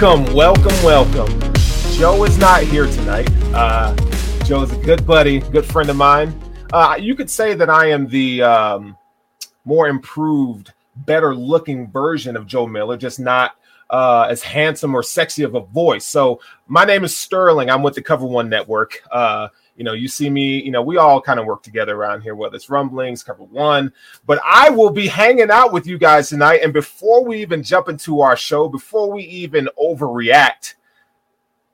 Welcome, welcome, welcome. Joe is not here tonight. Uh, Joe is a good buddy, good friend of mine. Uh, you could say that I am the um, more improved, better looking version of Joe Miller, just not uh, as handsome or sexy of a voice. So, my name is Sterling. I'm with the Cover One Network. Uh, you know, you see me, you know, we all kind of work together around here, whether it's rumblings, cover one. But I will be hanging out with you guys tonight. And before we even jump into our show, before we even overreact,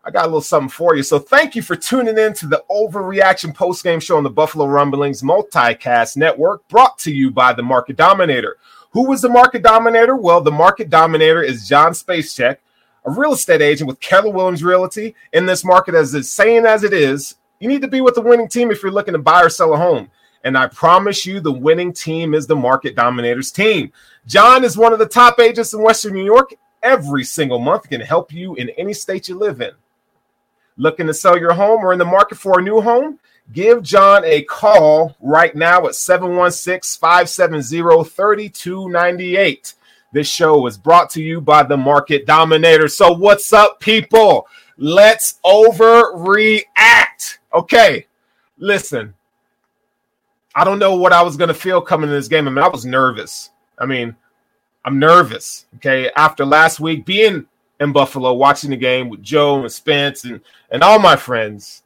I got a little something for you. So thank you for tuning in to the Overreaction Post Game Show on the Buffalo Rumblings Multicast Network, brought to you by the Market Dominator. Who was the Market Dominator? Well, the Market Dominator is John Spacek, a real estate agent with Keller Williams Realty in this market, as saying as it is. You need to be with the winning team if you're looking to buy or sell a home. And I promise you, the winning team is the Market Dominators team. John is one of the top agents in Western New York. Every single month can help you in any state you live in. Looking to sell your home or in the market for a new home? Give John a call right now at 716 570 3298. This show is brought to you by the Market Dominator. So, what's up, people? Let's overreact. Okay, listen. I don't know what I was to feel coming in this game. I mean, I was nervous. I mean, I'm nervous. Okay, after last week being in Buffalo, watching the game with Joe and Spence and and all my friends,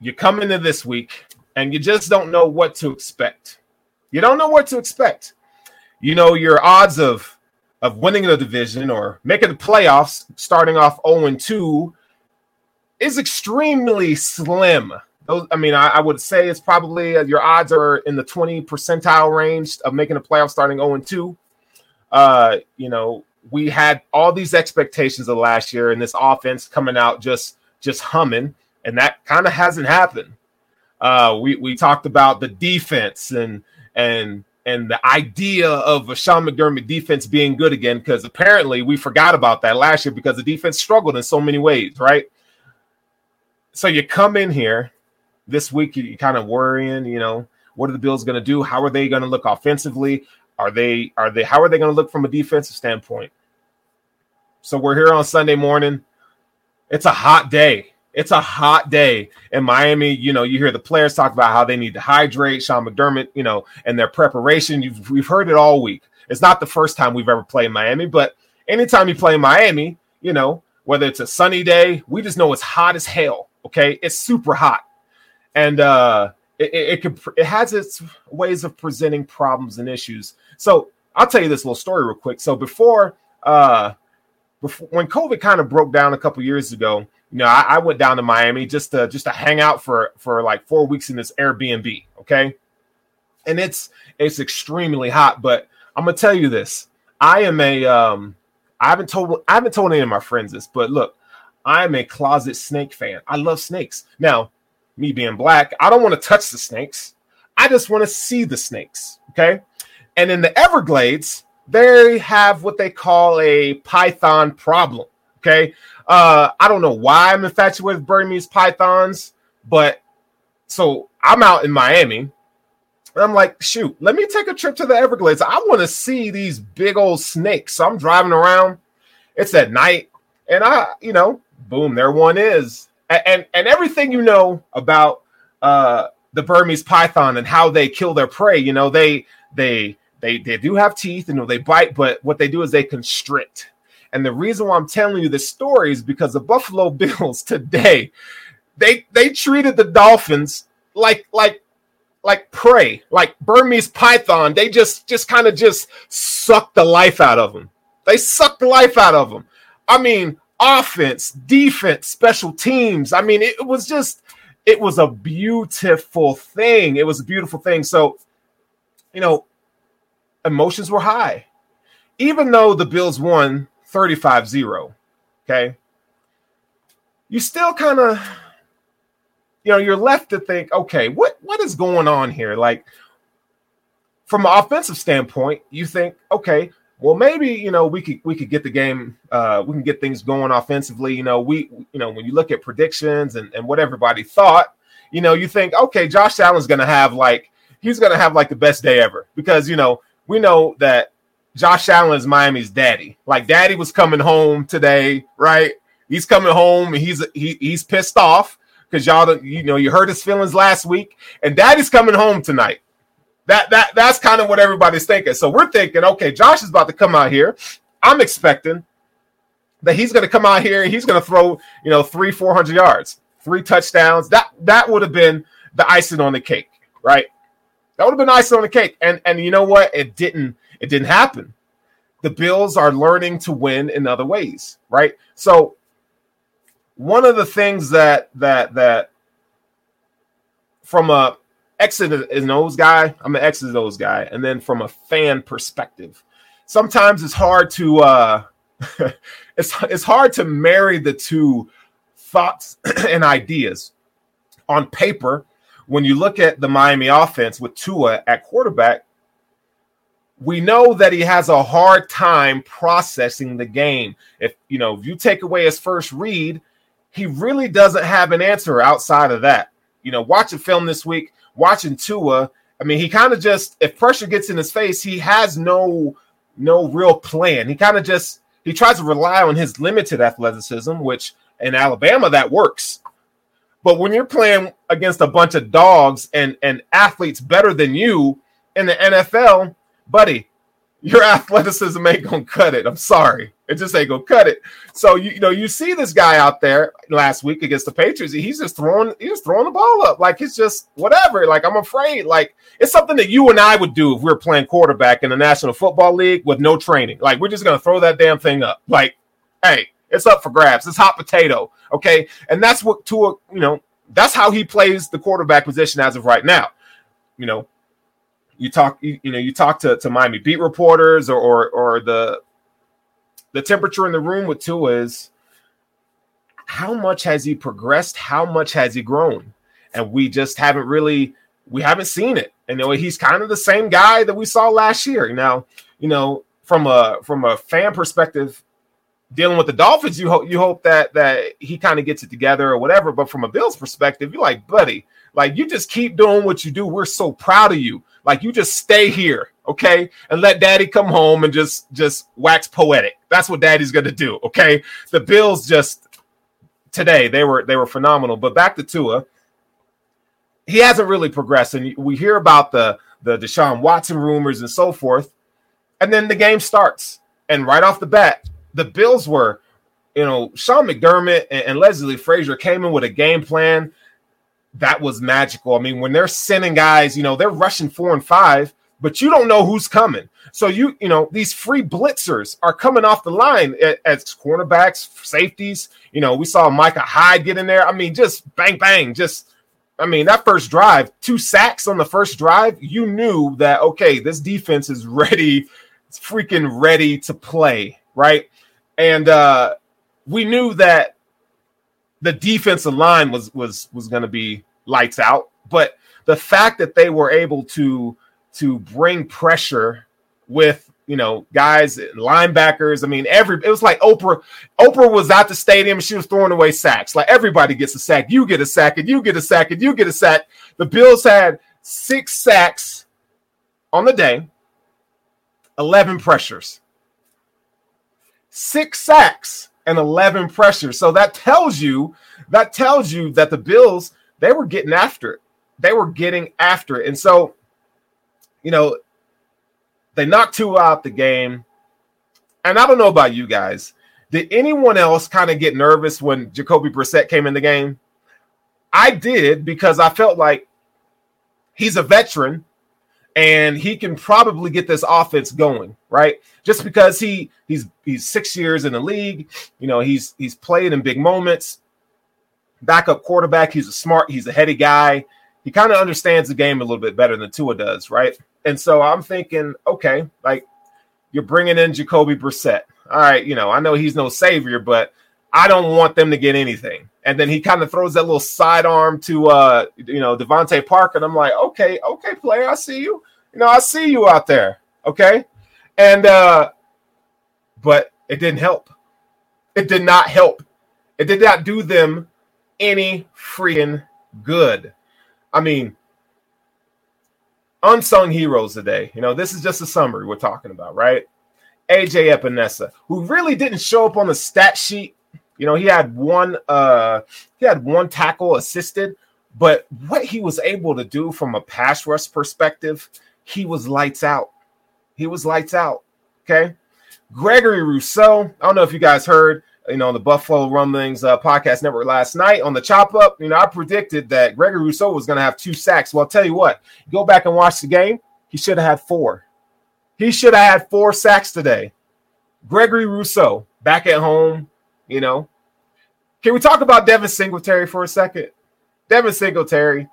you come into this week and you just don't know what to expect. You don't know what to expect. You know your odds of of winning the division or making the playoffs, starting off 0 2, is extremely slim. Those, I mean, I, I, would say it's probably uh, your odds are in the 20 percentile range of making a playoff starting 0 2. Uh, you know, we had all these expectations of last year and this offense coming out just just humming, and that kind of hasn't happened. Uh, we we talked about the defense and and and the idea of a Sean McDermott defense being good again, because apparently we forgot about that last year because the defense struggled in so many ways, right? So you come in here this week, you kind of worrying, you know, what are the Bills going to do? How are they going to look offensively? Are they are they how are they going to look from a defensive standpoint? So we're here on Sunday morning. It's a hot day. It's a hot day in Miami. You know, you hear the players talk about how they need to hydrate. Sean McDermott, you know, and their preparation. You've we've heard it all week. It's not the first time we've ever played Miami, but anytime you play Miami, you know, whether it's a sunny day, we just know it's hot as hell. Okay, it's super hot, and uh, it, it, it it has its ways of presenting problems and issues. So I'll tell you this little story real quick. So before uh, before when COVID kind of broke down a couple years ago, you know, I, I, went down to Miami just to just to hang out for for like four weeks in this Airbnb. Okay, and it's it's extremely hot. But I'm gonna tell you this: I am a um, I haven't told I haven't told any of my friends this, but look, I'm a closet snake fan. I love snakes. Now, me being black, I don't want to touch the snakes. I just want to see the snakes. Okay, and in the Everglades, they have what they call a python problem. Okay. Uh, I don't know why I'm infatuated with Burmese pythons, but so I'm out in Miami. And I'm like, shoot, let me take a trip to the Everglades. I want to see these big old snakes. So I'm driving around. It's at night. And I, you know, boom, there one is. And and, and everything you know about uh, the Burmese python and how they kill their prey, you know, they they they they do have teeth, you know, they bite, but what they do is they constrict. And the reason why I'm telling you this story is because the Buffalo Bills today, they they treated the Dolphins like like like prey, like Burmese python. They just just kind of just sucked the life out of them. They sucked the life out of them. I mean, offense, defense, special teams. I mean, it was just it was a beautiful thing. It was a beautiful thing. So, you know, emotions were high. Even though the Bills won 35-0, okay? You still kind of you know, you're left to think, okay, what what is going on here? Like from an offensive standpoint, you think, okay, well, maybe you know we could we could get the game, uh, we can get things going offensively. You know, we you know when you look at predictions and, and what everybody thought, you know, you think, okay, Josh Allen's going to have like he's going to have like the best day ever because you know we know that Josh Allen is Miami's daddy. Like daddy was coming home today, right? He's coming home and he's he, he's pissed off because y'all, you know, you hurt his feelings last week, and Daddy's coming home tonight. That that that's kind of what everybody's thinking. So we're thinking, okay, Josh is about to come out here. I'm expecting that he's going to come out here and he's going to throw, you know, three, four hundred yards, three touchdowns. That that would have been the icing on the cake, right? That would have been icing on the cake. And and you know what? It didn't. It didn't happen. The Bills are learning to win in other ways, right? So one of the things that that that from a X's and O's guy, I'm an X's and O's guy, and then from a fan perspective, sometimes it's hard to uh it's it's hard to marry the two thoughts and ideas. On paper when you look at the Miami offense with Tua at quarterback we know that he has a hard time processing the game. If you know if you take away his first read he really doesn't have an answer outside of that. You know, watch a film this week, watching Tua, I mean, he kind of just if pressure gets in his face, he has no no real plan. He kind of just he tries to rely on his limited athleticism, which in Alabama that works. But when you're playing against a bunch of dogs and and athletes better than you in the NFL, buddy, your athleticism ain't gonna cut it. I'm sorry. It just ain't gonna cut it. So you, you know, you see this guy out there last week against the Patriots. He's just throwing, he's just throwing the ball up. Like it's just whatever. Like I'm afraid. Like it's something that you and I would do if we were playing quarterback in the National Football League with no training. Like we're just gonna throw that damn thing up. Like, hey, it's up for grabs. It's hot potato. Okay. And that's what Tua, you know, that's how he plays the quarterback position as of right now. You know, you talk you, you, know you talk to, to Miami beat reporters or, or or the the temperature in the room with Tua is how much has he progressed? How much has he grown? And we just haven't really we haven't seen it. And you know, he's kind of the same guy that we saw last year. Now, you know, from a from a fan perspective, dealing with the Dolphins, you hope you hope that that he kind of gets it together or whatever. But from a Bills perspective, you're like, buddy, like you just keep doing what you do. We're so proud of you. Like you just stay here, okay, and let Daddy come home and just just wax poetic. That's what Daddy's gonna do, okay. The Bills just today they were they were phenomenal. But back to Tua, he hasn't really progressed, and we hear about the the Deshaun Watson rumors and so forth, and then the game starts, and right off the bat, the Bills were, you know, Sean McDermott and, and Leslie Frazier came in with a game plan that was magical. I mean, when they're sending guys, you know, they're rushing four and five, but you don't know who's coming. So you, you know, these free blitzers are coming off the line as cornerbacks, safeties. You know, we saw Micah Hyde get in there. I mean, just bang, bang, just. I mean, that first drive, two sacks on the first drive, you knew that okay, this defense is ready, it's freaking ready to play, right? And uh we knew that the defensive line was was was going to be lights out, but the fact that they were able to to bring pressure with you know guys linebackers i mean every it was like oprah oprah was at the stadium she was throwing away sacks like everybody gets a sack you get a sack and you get a sack and you get a sack the bills had six sacks on the day 11 pressures six sacks and 11 pressures. So that tells you that tells you that the Bills they were getting after it. They were getting after it. And so, you know, they knocked Tua out the game. And I don't know about you guys. Did anyone else kind of get nervous when Jacoby Brissett came in the game? I did because I felt like he's a veteran and he can probably get this offense going, right? Just because he he's he's six years in the league, you know, he's he's played in big moments. Backup quarterback, he's a smart, he's a heady guy. He kind of understands the game a little bit better than Tua does, right? And so I'm thinking, okay, like you're bringing in Jacoby Brissett. All right, you know, I know he's no savior, but I don't want them to get anything. And then he kind of throws that little sidearm to uh, you know, DeVante Parker. And I'm like, okay, okay, player, I see you. You know, I see you out there. Okay. And uh, but it didn't help. It did not help. It did not do them any freaking good. I mean, unsung heroes today. You know, this is just a summary we're talking about, right? AJ Epenesa, who really didn't show up on the stat sheet you know, he had one uh he had one tackle assisted, but what he was able to do from a pass rush perspective, he was lights out. He was lights out. Okay. Gregory Rousseau, I don't know if you guys heard, you know, the Buffalo Rumblings uh, podcast network last night on the chop up, you know, I predicted that Gregory Rousseau was going to have two sacks. Well, I'll tell you what, go back and watch the game. He should have had four. He should have had four sacks today. Gregory Rousseau back at home, you know, can we talk about Devin Singletary for a second? Devin Singletary.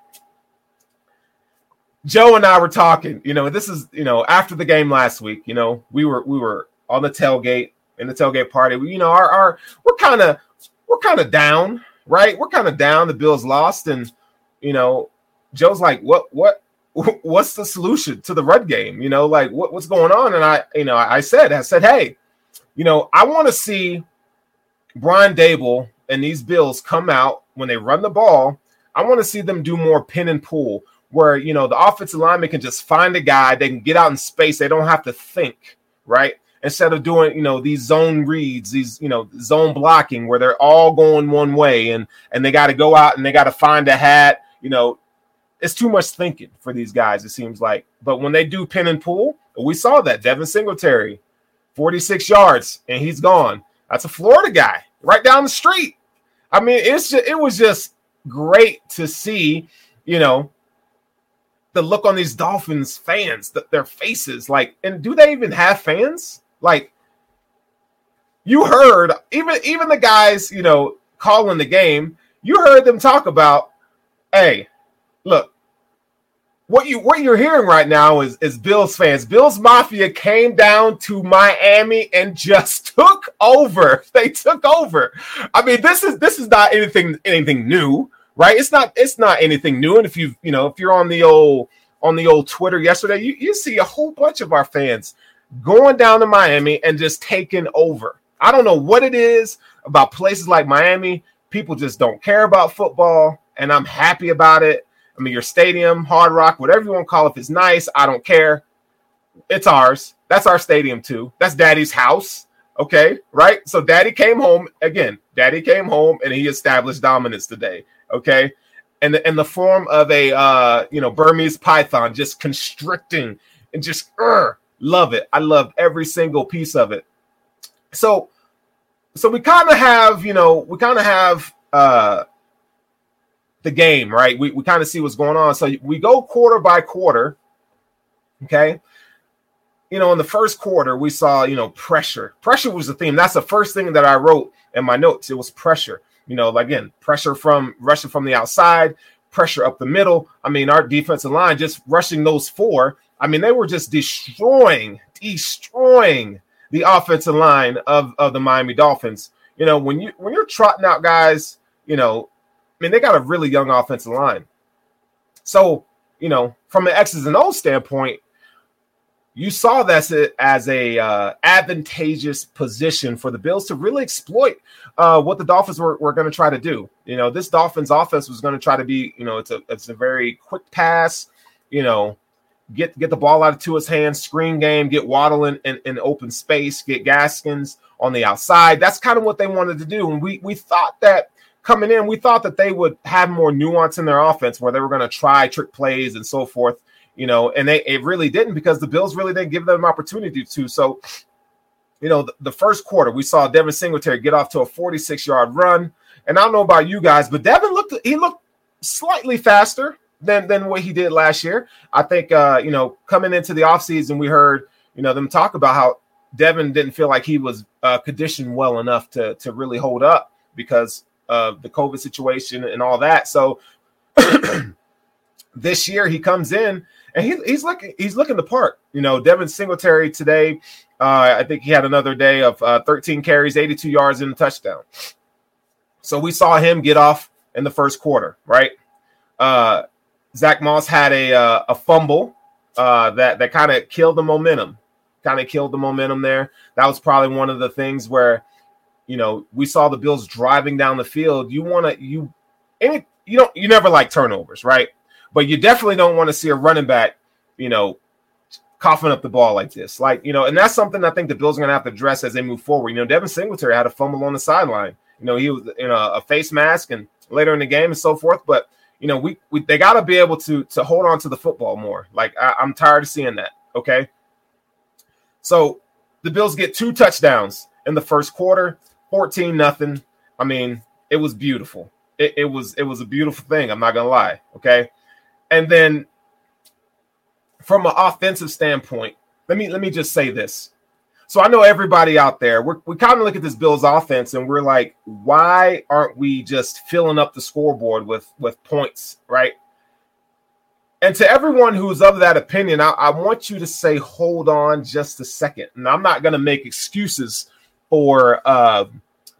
Joe and I were talking, you know, this is, you know, after the game last week, you know, we were we were on the tailgate in the tailgate party. We, you know, our, our we're kind of we're kind of down, right? We're kind of down. The Bills lost, and you know, Joe's like, what what what's the solution to the run game? You know, like what, what's going on? And I, you know, I said, I said, hey, you know, I want to see Brian Daboll and these Bills come out when they run the ball. I want to see them do more pin and pull, where you know the offensive lineman can just find a guy, they can get out in space, they don't have to think, right? Instead of doing, you know, these zone reads, these, you know, zone blocking where they're all going one way and and they got to go out and they got to find a hat, you know, it's too much thinking for these guys, it seems like. But when they do pin and pull, we saw that Devin Singletary, 46 yards, and he's gone. That's a Florida guy right down the street. I mean, it's just, it was just great to see, you know, the look on these Dolphins fans, the, their faces. Like, and do they even have fans? Like, you heard even even the guys, you know, calling the game. You heard them talk about, hey, look, what you what you're hearing right now is is Bills fans. Bills Mafia came down to Miami and just took over. They took over. I mean, this is this is not anything anything new, right? It's not it's not anything new. And if you you know if you're on the old on the old Twitter yesterday, you, you see a whole bunch of our fans going down to Miami and just taking over. I don't know what it is about places like Miami. People just don't care about football, and I'm happy about it I mean, your stadium, Hard Rock, whatever you want to call it, if it's nice, I don't care. It's ours. That's our stadium too. That's Daddy's house. Okay, right? So Daddy came home again. Daddy came home and he established dominance today. Okay, and in the form of a uh, you know Burmese python, just constricting and just uh, love it. I love every single piece of it. So, so we kind of have you know we kind of have uh the game, right? We, we kind of see what's going on. So we go quarter by quarter. Okay. You know, in the first quarter, we saw, you know, pressure. Pressure was the theme. That's the first thing that I wrote in my notes. It was pressure. You know, again, pressure from rushing from the outside, pressure up the middle. I mean, our defensive line just rushing those four. I mean, they were just destroying, destroying the offensive line of, of the Miami Dolphins. You know, when you when you're trotting out guys, you know, I mean, they got a really young offensive line. So, you know, from an X's and O's standpoint, you saw that as a uh, advantageous position for the Bills to really exploit uh, what the Dolphins were, were going to try to do. You know, this Dolphins offense was going to try to be, you know, it's a it's a very quick pass, you know, get get the ball out of Tua's hands, screen game, get Waddle in, in, in open space, get Gaskins on the outside. That's kind of what they wanted to do. And we we thought that coming in, we thought that they would have more nuance in their offense where they were going to try trick plays and so forth, you know, and they it really didn't because the Bills really didn't give them an opportunity to. So, you know, the, the first quarter, we saw Devin Singletary get off to a 46 yard run. And I don't know about you guys, but Devin looked he looked slightly faster than than what he did last year. I think uh, you know, coming into the offseason, we heard, you know, them talk about how Devin didn't feel like he was uh, conditioned well enough to to really hold up because of the COVID situation and all that. So this year he comes in and he, he's looking he's looking the part. You know, Devin Singletary today, uh, I think he had another day of uh, 13 carries, 82 yards, and a touchdown. So we saw him get off in the first quarter, right? Uh, Zach Moss had a uh, a fumble uh, that that kind of killed the momentum, kind of killed the momentum there. That was probably one of the things where, you know, we saw the Bills driving down the field. You want to you, any you don't you never like turnovers, right? But you definitely don't want to see a running back, you know, coughing up the ball like this. Like, you know, and that's something I think the Bills are going to have to address as they move forward. You know, Devin Singletary had a fumble on the sideline. You know, he was in a, a face mask and later in the game and so forth. But you know, we, we they got to be able to to hold on to the football more. Like I, I'm tired of seeing that. Okay, so the Bills get two touchdowns in the first quarter, 14 nothing. I mean, it was beautiful. It, it was it was a beautiful thing. I'm not gonna lie. Okay, and then from an offensive standpoint, let me let me just say this. So I know everybody out there, we're, we kind of look at this Bills offense and we're like, why aren't we just filling up the scoreboard with with points, right? And to everyone who's of that opinion, I, I want you to say, hold on just a second. And I'm not going to make excuses for uh,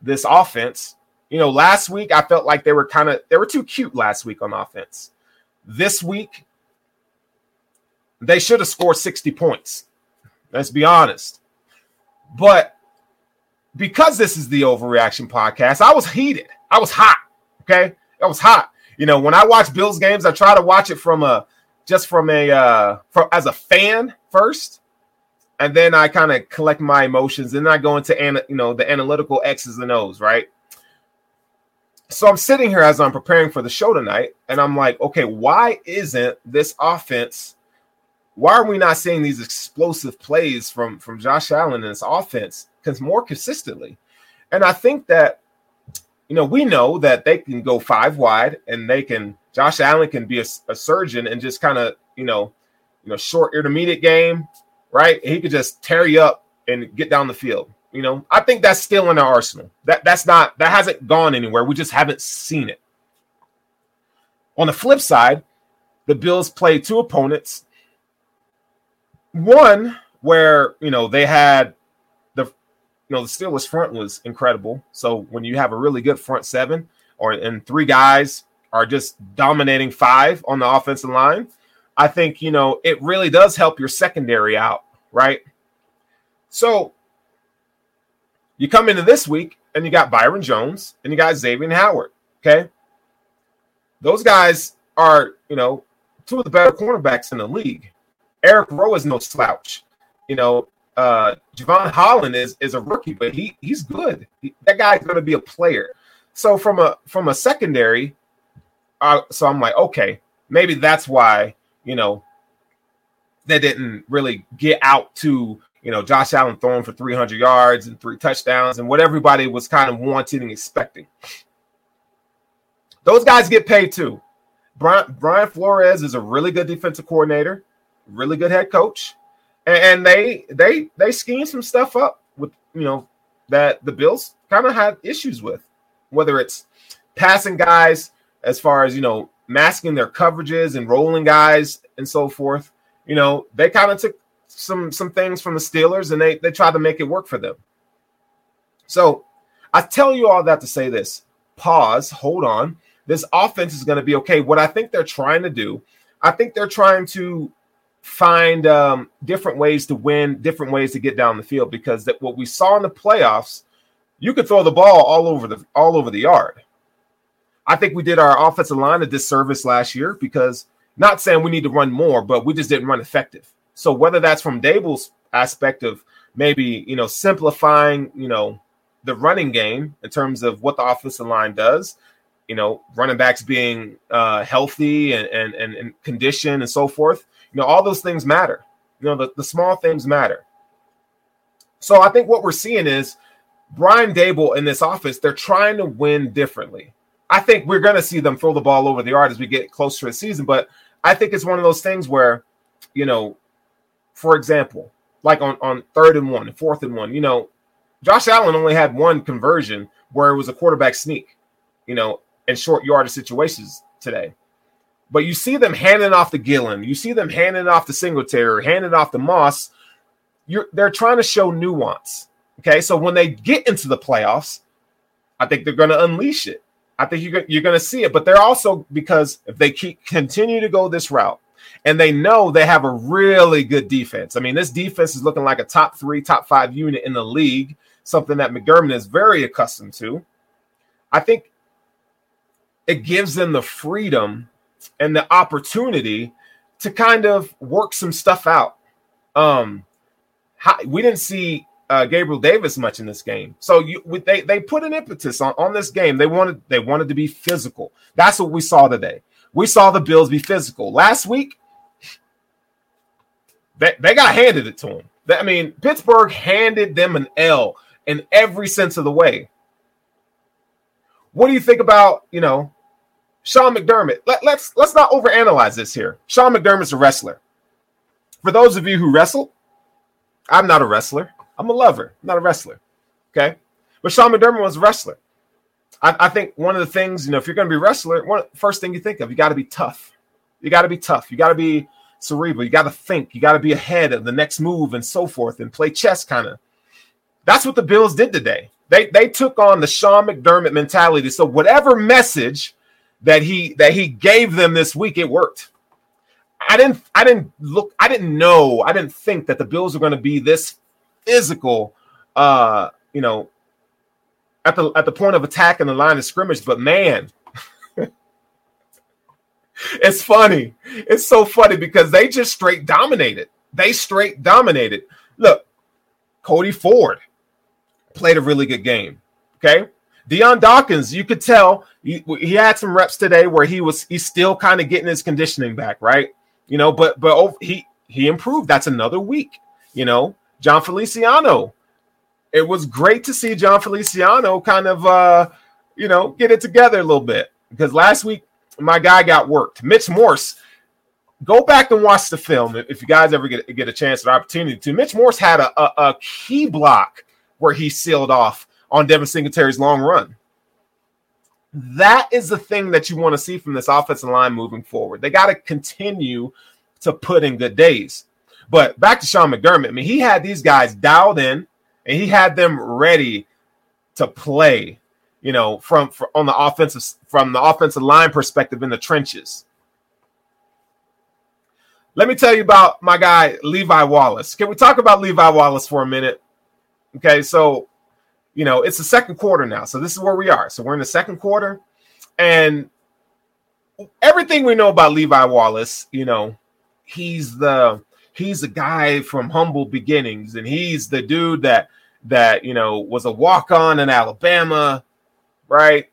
this offense. You know, last week I felt like they were kind of they were too cute last week on offense. This week, they should have scored 60 points. Let's be honest. But because this is the overreaction podcast, I was heated. I was hot. Okay. I was hot. You know, when I watch Bills games, I try to watch it from a just from a uh from as a fan first. And then I kind of collect my emotions. And then I go into and you know the analytical X's and O's, right? So I'm sitting here as I'm preparing for the show tonight, and I'm like, okay, why isn't this offense why are we not seeing these explosive plays from from Josh Allen and his offense because more consistently? And I think that you know we know that they can go five wide and they can Josh Allen can be a, a surgeon and just kind of you know you know short intermediate game, right? He could just tear you up and get down the field. You know, I think that's still in our arsenal. That that's not that hasn't gone anywhere. We just haven't seen it. On the flip side, the Bills play two opponents one where you know they had the you know the Steelers front was incredible. So when you have a really good front seven or and three guys are just dominating five on the offensive line, I think you know it really does help your secondary out, right? So you come into this week and you got Byron Jones and you got Xavier Howard. Okay. Those guys are, you know, two of the better cornerbacks in the league. Eric Rowe is no slouch. You know, uh Jevon Holland is is a rookie, but he he's good. He, that guy's going to be a player. So from a from a secondary, uh, so I'm like, okay, maybe that's why you know they didn't really get out to you know Josh Allen throwing for 300 yards and three touchdowns and what everybody was kind of wanting and expecting. Those guys get paid too. Brian, Brian Flores is a really good defensive coordinator really good head coach, and they they they schemed some stuff up with you know that the Bills kind of had issues with, whether it's passing guys as far as you know masking their coverages and rolling guys and so forth. You know they kind of took some some things from the Steelers and they they tried to make it work for them. So I tell you all that to say this: pause, hold on. This offense is going to be okay. What I think they're trying to do, I think they're trying to find um, different ways to win, different ways to get down the field. Because that what we saw in the playoffs, you could throw the ball all over the all over the yard. I think we did our offensive line a disservice last year because Not saying we need to run more, but we just didn't run effective. So whether that's from Daboll's aspect of maybe you know simplifying you know the running game in terms of what the offensive line does, you know, running backs being uh, healthy and, and and and condition and so forth. You know, all those things matter. You know, the, the small things matter. So I think what we're seeing is Brian Daboll in this office, they're trying to win differently. I think we're going to see them throw the ball over the yard as we get closer to the season, but I think it's one of those things where, you know, for example, like on, on third and one, fourth and one, you know, Josh Allen only had one conversion where it was a quarterback sneak, you know, in short yardage situations today. But you see them handing off the Gillen, you see them handing off the Singletary, handing off the Moss. You're, they're trying to show nuance. Okay, so when they get into the playoffs, I think they're going to unleash it. I think you're, you're going to see it. But they're also because if they keep continue to go this route, and they know they have a really good defense. I mean, this defense is looking like a top three, top five unit in the league, something that McDermott is very accustomed to. I think it gives them the freedom and the opportunity to kind of work some stuff out. Um, how, we didn't see uh, Gabriel Davis much in this game, so you, they they put an impetus on, on this game. They wanted they wanted to be physical. That's what we saw today. We saw the Bills be physical last week. They, they got handed it to them. I mean, Pittsburgh handed them an L in every sense of the way. What do you think about, you know, Sean McDermott? Let, let's let's not overanalyze this here. Sean McDermott's a wrestler. For those of you who wrestle, I'm not a wrestler. I'm a lover, I'm not a wrestler. Okay. But Sean McDermott was a wrestler. I, I think one of the things, you know, if you're going to be a wrestler, one first thing you think of, you got to be tough. You got to be tough. You got to be cerebral. You got to think. You got to be ahead of the next move and so forth and play chess kind of. That's what the Bills did today. They they took on the Sean McDermott mentality. So whatever message that he that he gave them this week, it worked. I didn't I didn't look I didn't know I didn't think that the Bills were going to be this physical uh you know at the at the point of attack in the line of scrimmage but man it's funny. It's so funny because they just straight dominated. They straight dominated. Look Cody Ford played a really good game okay Dion Dawkins you could tell he, he had some reps today where he was he's still kind of getting his conditioning back right you know but but he he improved that's another week you know Jon Feliciano. It was great to see Jon Feliciano kind of, uh, you know, get it together a little bit because last week my guy got worked. Mitch Morse, go back and watch the film if you guys ever get, get a chance or opportunity to. Mitch Morse had a, a, a key block where he sealed off on Devin Singletary's long run. That is the thing that you want to see from this offensive line moving forward. They got to continue to put in good days. But back to Sean McDermott, I mean, he had these guys dialed in and he had them ready to play, you know, from, from on the offensive from the offensive line perspective in the trenches. Let me tell you about my guy Levi Wallace. Can we talk about Levi Wallace for a minute? Okay, so you know, it's the second quarter now. So this is where we are. So we're in the second quarter and everything we know about Levi Wallace, you know, he's the he's a guy from humble beginnings, and he's the dude that that you know was a walk on in Alabama, right?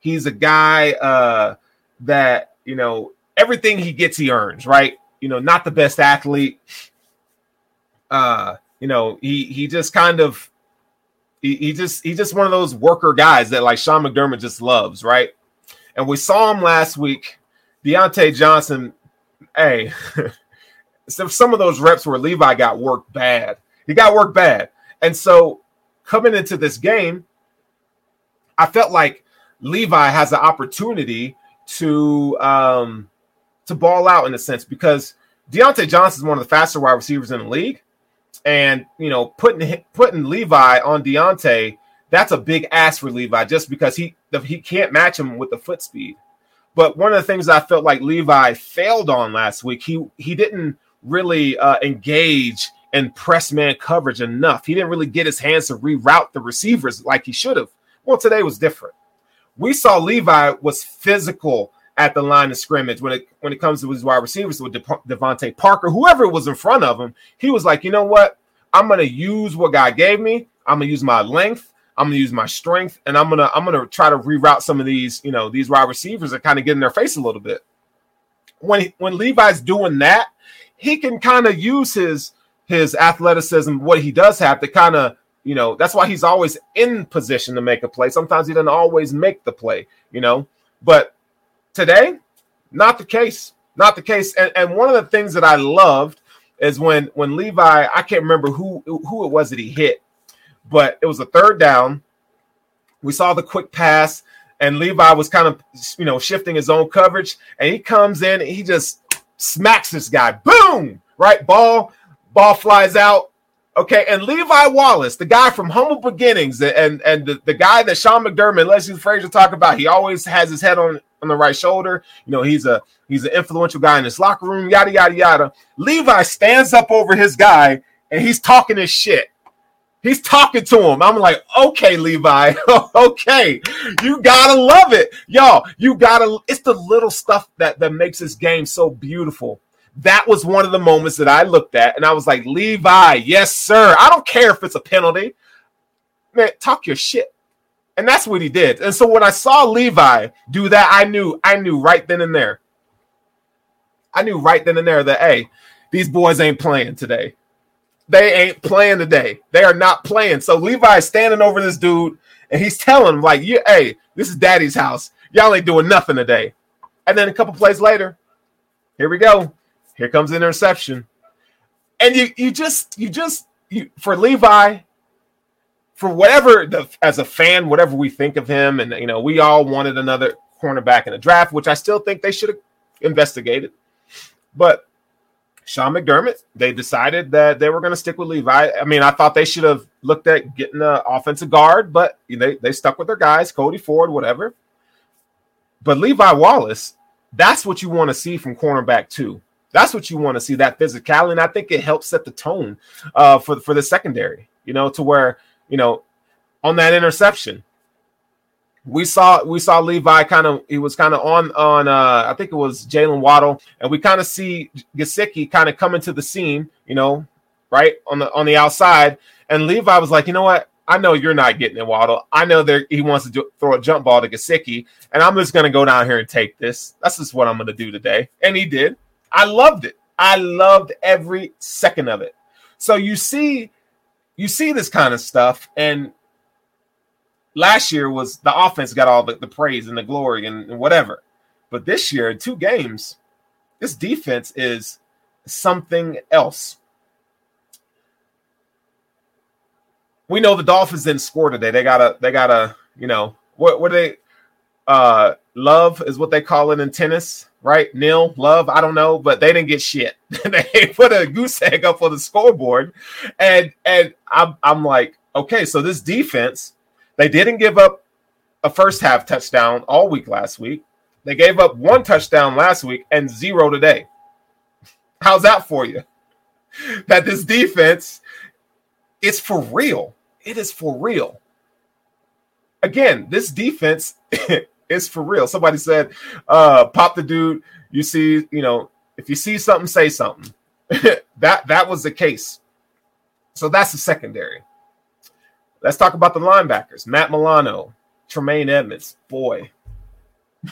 He's a guy uh, that you know everything he gets he earns, right? You know, not the best athlete. Uh, you know, he he just kind of he, he just he's just one of those worker guys that like Sean McDermott just loves, right? And we saw him last week. Diontae Johnson, hey, so some of those reps where Levi got worked bad. He got worked bad. And so coming into this game, I felt like Levi has the opportunity to um to ball out in a sense because Diontae Johnson is one of the faster wide receivers in the league. And you know, putting putting Levi on Diontae, that's a big ask for Levi just because he he can't match him with the foot speed. But one of the things I felt like Levi failed on last week, he he didn't really uh, engage in press man coverage enough. He didn't really get his hands to reroute the receivers like he should have. Well, today was different. We saw Levi was physical at the line of scrimmage when it when it comes to his wide receivers with De- DeVante Parker, whoever was in front of him, he was like, you know what? I'm gonna use what God gave me. I'm gonna use my length. I'm gonna use my strength, and I'm gonna I'm gonna try to reroute some of these, you know, these wide receivers that kind of get in their face a little bit. When when Levi's doing that, he can kind of use his his athleticism, what he does have to kind of, you know, that's why he's always in position to make a play. Sometimes he doesn't always make the play, you know, but today, not the case, not the case. And, and one of the things that I loved is when when Levi, I can't remember who who it was that he hit, but it was a third down. We saw the quick pass, and Levi was kind of you know shifting his own coverage, and he comes in, and he just smacks this guy, boom, right ball Ball flies out. Okay, and Levi Wallace, the guy from Humble Beginnings, and and the, the guy that Sean McDermott, Leslie Frazier talk about, he always has his head on, on the right shoulder. You know, he's a he's an influential guy in his locker room, yada yada yada. Levi stands up over his guy and he's talking his shit. He's talking to him. I'm like, okay, Levi, okay, you gotta love it, y'all. You gotta. It's the little stuff that that makes this game so beautiful that was one of the moments that I looked at and I was like, Levi, yes, sir. I don't care if it's a penalty. Man, talk your shit. And that's what he did. And so when I saw Levi do that, I knew, I knew right then and there. I knew right then and there that hey, these boys ain't playing today. They ain't playing today. They are not playing. So Levi is standing over this dude and he's telling him, like, yeah, hey, this is daddy's house. Y'all ain't doing nothing today. And then a couple plays later, here we go. Here comes the interception. And you you just you just you, for Levi for whatever the as a fan whatever we think of him and you know we all wanted another cornerback in the draft which I still think they should have investigated. But Sean McDermott, they decided that they were going to stick with Levi. I mean, I thought they should have looked at getting an offensive guard, but they, they stuck with their guys, Cody Ford, whatever. But Levi Wallace, that's what you want to see from cornerback two. That's what you want to see that physicality, and I think it helps set the tone uh, for for the secondary. You know, to where you know on that interception, we saw we saw Levi kind of he was kind of on on uh, I think it was Jaylen Waddle, and we kind of see Gesicki kind of coming to the scene. You know, right on the on the outside, and Levi was like, you know what, I know you're not getting it, Waddle. I know that he wants to do, throw a jump ball to Gesicki, and I'm just going to go down here and take this. That's just what I'm going to do today. And he did. I loved it. I loved every second of it. So you see, you see this kind of stuff, and last year was the offense got all the, the praise and the glory and, and whatever. But this year, in two games, this defense is something else. We know the Dolphins didn't score today. They gotta, they gotta, you know, what what they uh love is what they call it in tennis right? Nil, love, I don't know, but they didn't get shit. they put a goose egg up on the scoreboard. And and I'm I'm like, okay, so this defense, they didn't give up a first half touchdown all week last week. They gave up one touchdown last week and zero today. How's that for you? That this defense is for real. It is for real. Again, this defense it's for real. Somebody said, uh, pop the dude. You see, you know, if you see something, say something. that that was the case. So that's the secondary. Let's talk about the linebackers. Matt Milano, Tremaine Edmunds. Boy.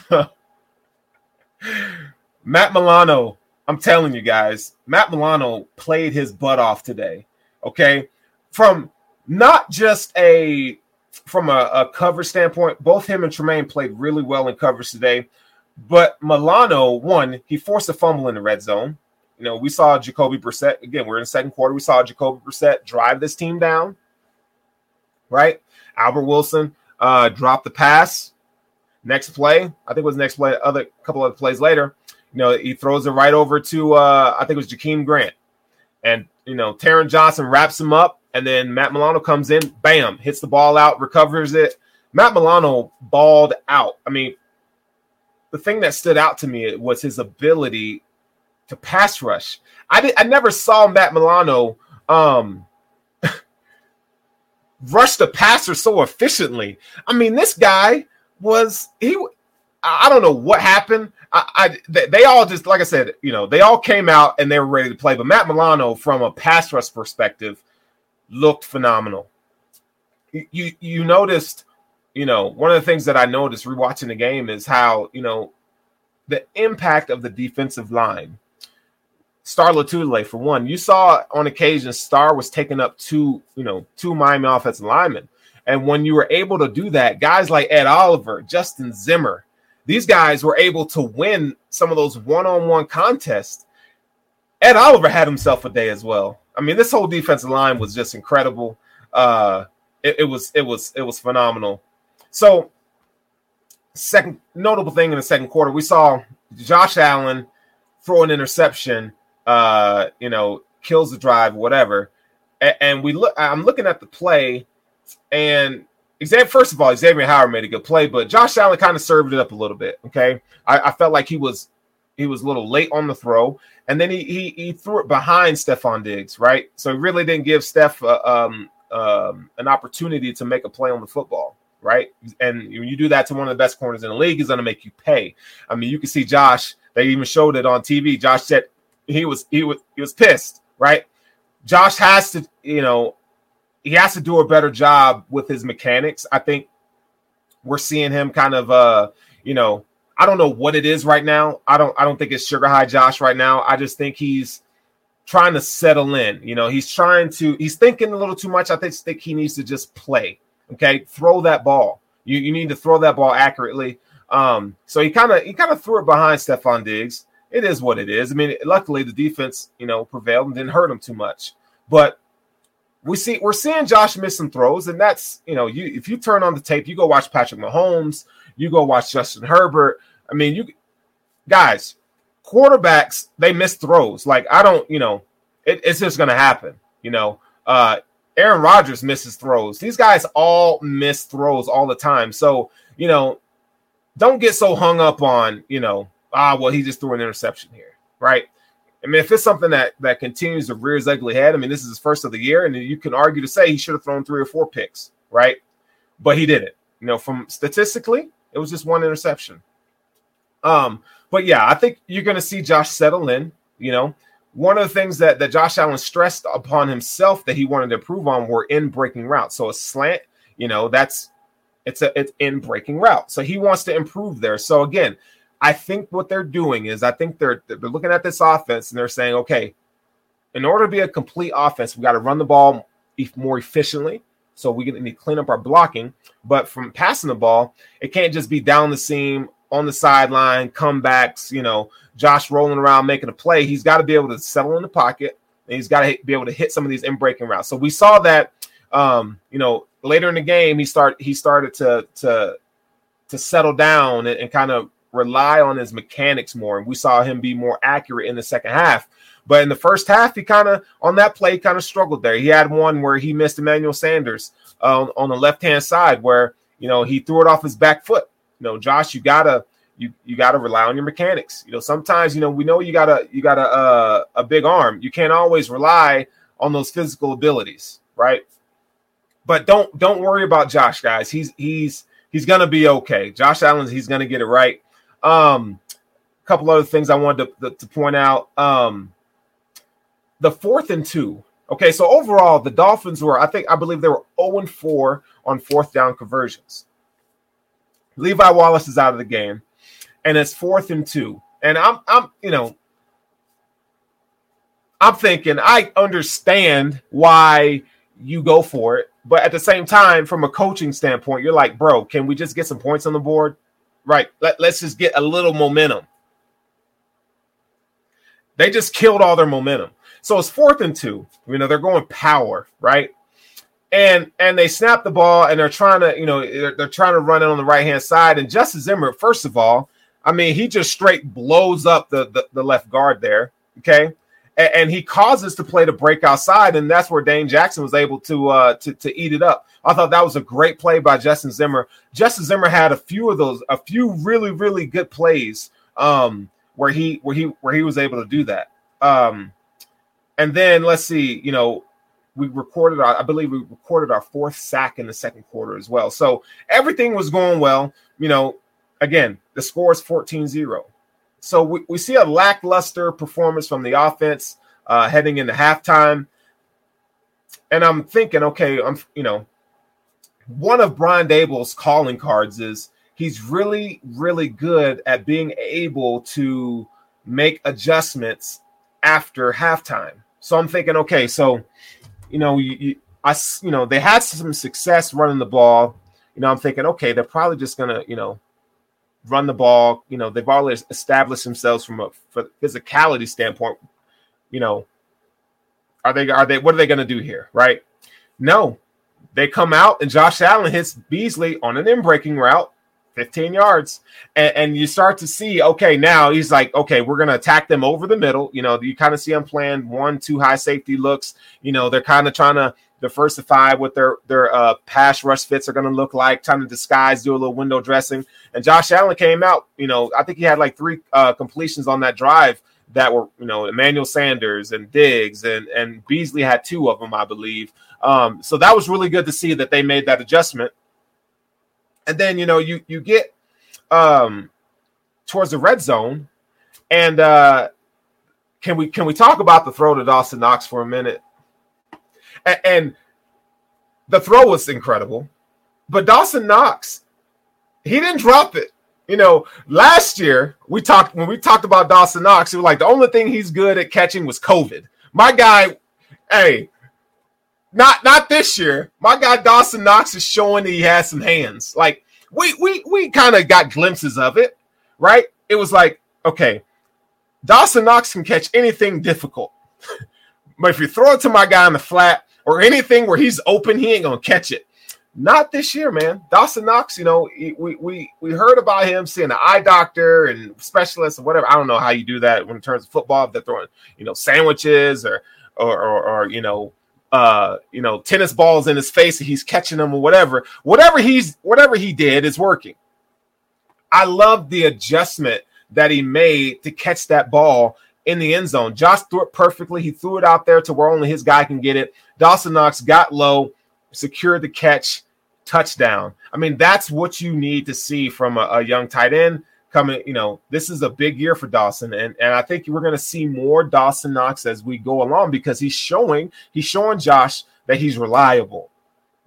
Matt Milano, I'm telling you guys, Matt Milano played his butt off today. Okay. From not just a from a, a cover standpoint, both him and Tremaine played really well in covers today. But Milano, one, he forced a fumble in the red zone. You know, we saw Jacoby Brissett again. We're in the second quarter. We saw Jacoby Brissett drive this team down. Right, Albert Wilson uh, dropped the pass. Next play, I think it was next play. Other couple of plays later, you know, he throws it right over to uh, I think it was Jakeem Grant, and you know, Taron Johnson wraps him up and then Matt Milano comes in, bam, hits the ball out, recovers it. Matt Milano balled out. I mean, the thing that stood out to me was his ability to pass rush. I did, I never saw Matt Milano um, rush the passer so efficiently. I mean, this guy was he I don't know what happened. I, I, they all just like I said, you know, they all came out and they were ready to play. But Matt Milano, from a pass rush perspective, looked phenomenal. You you, noticed, you know, one of the things that I noticed rewatching the game is how you know the impact of the defensive line. Star Lotulelei, for one, you saw on occasion Star was taking up two, you know, two Miami offensive linemen. And when you were able to do that, guys like Ed Oliver, Justin Zimmer, these guys were able to win some of those one-on-one contests. Ed Oliver had himself a day as well. I mean, this whole defensive line was just incredible. Uh, it, it was it was it was phenomenal. So, second notable thing in the second quarter, we saw Josh Allen throw an interception. Uh, you know, kills the drive, whatever. And, and we look. I'm looking at the play, and Xavier, first of all, Xavier Howard made a good play, but Josh Allen kind of served it up a little bit. Okay, I, I, felt like he was he was a little late on the throw, and then he he, he threw it behind Stefon Diggs, right? So he really didn't give Steph uh, um, um, an opportunity to make a play on the football, right? And when you do that to one of the best corners in the league, he's going to make you pay. I mean, you can see Josh. They even showed it on TV. Josh said he was he was he was pissed, right? Josh has to, you know, he has to do a better job with his mechanics. I think we're seeing him kind of uh, you know, I don't know what it is right now. I don't I don't think it's sugar high Josh right now. I just think he's trying to settle in. You know, he's trying to he's thinking a little too much. I think, think he needs to just play. Okay, throw that ball. You you need to throw that ball accurately. Um, so he kind of he kind of threw it behind Stefon Diggs. It is what it is. I mean, luckily the defense, you know, prevailed and didn't hurt him too much. But we see we're seeing Josh miss some throws, and that's you know, you if you turn on the tape, you go watch Patrick Mahomes, you go watch Justin Herbert. I mean, you guys, quarterbacks they miss throws. Like I don't, you know, it, it's just gonna happen. You know, uh, Aaron Rodgers misses throws. These guys all miss throws all the time. So you know, don't get so hung up on you know, ah, well, he just threw an interception here, right? I mean, if it's something that that continues to rear his ugly head, I mean, this is his first of the year, and you can argue to say he should have thrown three or four picks, right? But he didn't. You know, from statistically, it was just one interception. Um, but yeah, I think you're going to see Josh settle in. You know, one of the things that that Josh Allen stressed upon himself that he wanted to improve on were in breaking routes. So a slant, you know, that's it's a it's in breaking route. So he wants to improve there. So again, I think what they're doing is I think they're they're looking at this offense and they're saying, okay, in order to be a complete offense, we got to run the ball more efficiently. So we need to clean up our blocking. But from passing the ball, it can't just be down the seam on the sideline, comebacks, you know, Josh rolling around making a play. He's got to be able to settle in the pocket and he's got to be able to hit some of these in breaking routes. So we saw that um, you know, later in the game, he start he started to to to settle down and, and kind of rely on his mechanics more. And we saw him be more accurate in the second half. But in the first half, he kind of on that play kind of struggled there. He had one where he missed Emmanuel Sanders uh, on the left hand side, where you know he threw it off his back foot. You know, Josh, you gotta you you gotta rely on your mechanics. You know, sometimes you know we know you got a you got a uh, a big arm. You can't always rely on those physical abilities, right? But don't don't worry about Josh, guys. He's he's he's gonna be okay. Josh Allen's he's gonna get it right. Um, a couple other things I wanted to, to point out. Um, the fourth and two. Okay, so overall, the Dolphins were, I think, I believe they were 0 and 4 on fourth down conversions. Levi Wallace is out of the game, and it's fourth and two. And I'm, I'm, you know, I'm thinking I understand why you go for it, but at the same time, from a coaching standpoint, you're like, bro, can we just get some points on the board? Right. Let, let's just get a little momentum. They just killed all their momentum. So it's fourth and two. You know, they're going power, right? And and they snap the ball and they're trying to, you know, they're, they're trying to run it on the right hand side. And Justin Zimmer, first of all, I mean, he just straight blows up the, the, the left guard there. Okay. And, and, he causes to play to break outside, and that's where Dane Jackson was able to uh to, to eat it up. I thought that was a great play by Justin Zimmer. Justin Zimmer had a few of those, a few really, really good plays um, where he where he where he was able to do that. Um, and then let's see, you know, we recorded our, I believe we recorded our fourth sack in the second quarter as well. So everything was going well. You know, again, the score is 14 0. So we, we see a lackluster performance from the offense uh, heading into halftime. And I'm thinking, okay, I'm, you know, one of Brian Daboll's calling cards is he's really, really good at being able to make adjustments after halftime. So I'm thinking, okay, so you know, you, you, I, you know, they had some success running the ball. You know, I'm thinking, okay, they're probably just gonna, you know, run the ball. You know, they've already established themselves from a physicality standpoint. You know, are they are they what are they gonna do here, right? No, they come out and Josh Allen hits Beasley on an in breaking route 15 yards. And, and, you start to see, okay, now he's like, okay, we're going to attack them over the middle. You know, you kind of see them playing one, two high safety looks. You know, they're kind of trying to diversify what their their uh, pass rush fits are going to look like, trying to disguise, do a little window dressing. And Josh Allen came out, you know, I think he had like three uh, completions on that drive that were, you know, Emmanuel Sanders and Diggs and and Beasley had two of them, I believe. Um, so that was really good to see that they made that adjustment and then you know you you get um towards the red zone, and uh can we can we talk about the throw to Dawson Knox for a minute? And, and the throw was incredible, but Dawson Knox, he didn't drop it. You know, last year we talked when we talked about Dawson Knox, it was like the only thing he's good at catching was COVID. My guy, hey, not not this year. My guy Dawson Knox is showing that he has some hands. Like we we we kind of got glimpses of it, right? It was like, okay, Dawson Knox can catch anything difficult. but if you throw it to my guy in the flat or anything where he's open, he ain't gonna catch it. Not this year, man. Dawson Knox, you know, we we we heard about him seeing an eye doctor and specialist or whatever. I don't know how you do that when in terms of football. If they're throwing, you know, sandwiches or or, or, or you know uh, you know, tennis balls in his face and he's catching them or whatever. Whatever he's whatever he did is working. I love the adjustment that he made to catch that ball in the end zone. Josh threw it perfectly. He threw it out there to where only his guy can get it. Dawson Knox got low, secured the catch, touchdown. I mean, that's what you need to see from a, a young tight end coming, you know, this is a big year for Dawson. And, and I think we're going to see more Dawson Knox as we go along because he's showing, he's showing Josh that he's reliable.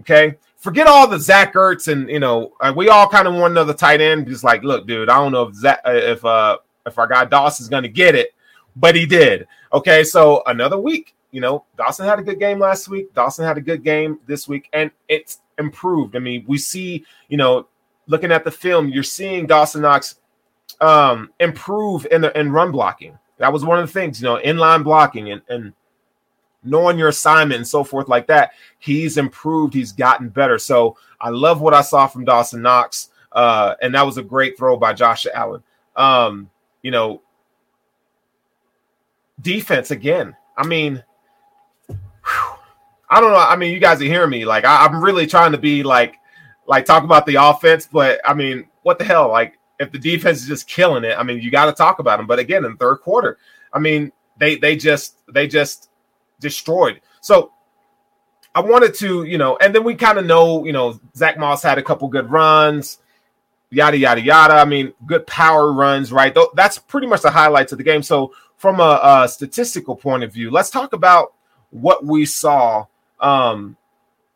Okay. Forget all the Zach Ertz and, you know, uh, we all kind of want another tight end. Just like, look, dude, I don't know if Zach, uh, if, uh, if our guy Dawson's going to get it, but he did. Okay. So another week, you know, Dawson had a good game last week. Dawson had a good game this week, and it's improved. I mean, we see, you know, looking at the film, you're seeing Dawson Knox um, improve in the in run blocking. That was one of the things, you know, inline blocking and, and knowing your assignment and so forth like that. He's improved. He's gotten better. So I love what I saw from Dawson Knox, uh, and that was a great throw by Josh Allen. Um, you know, defense again. I mean, I don't know. I mean, you guys are hearing me. Like, I, I'm really trying to be like, like talk about the offense, but I mean, what the hell? Like, if the defense is just killing it, I mean, you got to talk about them. But again, in third quarter, I mean, they they just they just destroyed. So I wanted to, you know, and then we kind of know, you know, Zach Moss had a couple good runs, yada yada yada. I mean, good power runs, right? That's pretty much the highlights of the game. So from a, a statistical point of view, let's talk about what we saw. Um,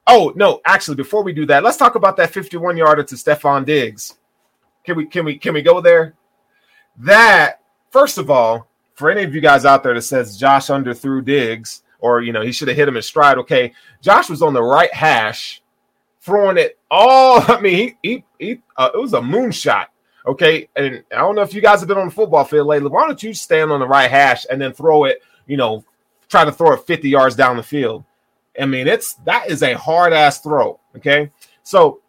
oh no, actually, before we do that, let's talk about that 51 yarder to Stefon Diggs. Can we can we can we go there? That first of all, for any of you guys out there that says Josh underthrew Diggs or you know he should have hit him in stride. Okay, Josh was on the right hash, throwing it all. I mean, he he, he uh, it was a moonshot. Okay, and I don't know if you guys have been on the football field lately. Why don't you stand on the right hash and then throw it? You know, try to throw it 50 yards down the field. I mean, it's that is a hard ass throw. Okay, so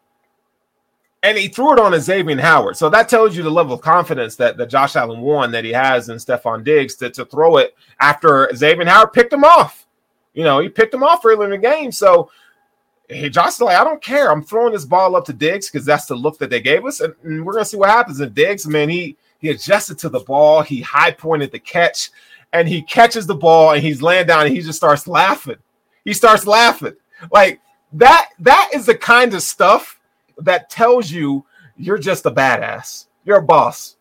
and he threw it on Xavier Howard. So that tells you the level of confidence that, that Josh Allen won that he has in Stefon Diggs to, to throw it after Xavier Howard picked him off. You know, he picked him off early in the game. So hey, Josh is like, I don't care. I'm throwing this ball up to Diggs because that's the look that they gave us. And, and we're gonna see what happens. And Diggs, man, he he adjusted to the ball, he high pointed the catch, and he catches the ball and he's laying down and he just starts laughing. He starts laughing. Like that, that is the kind of stuff that tells you you're just a badass. You're a boss.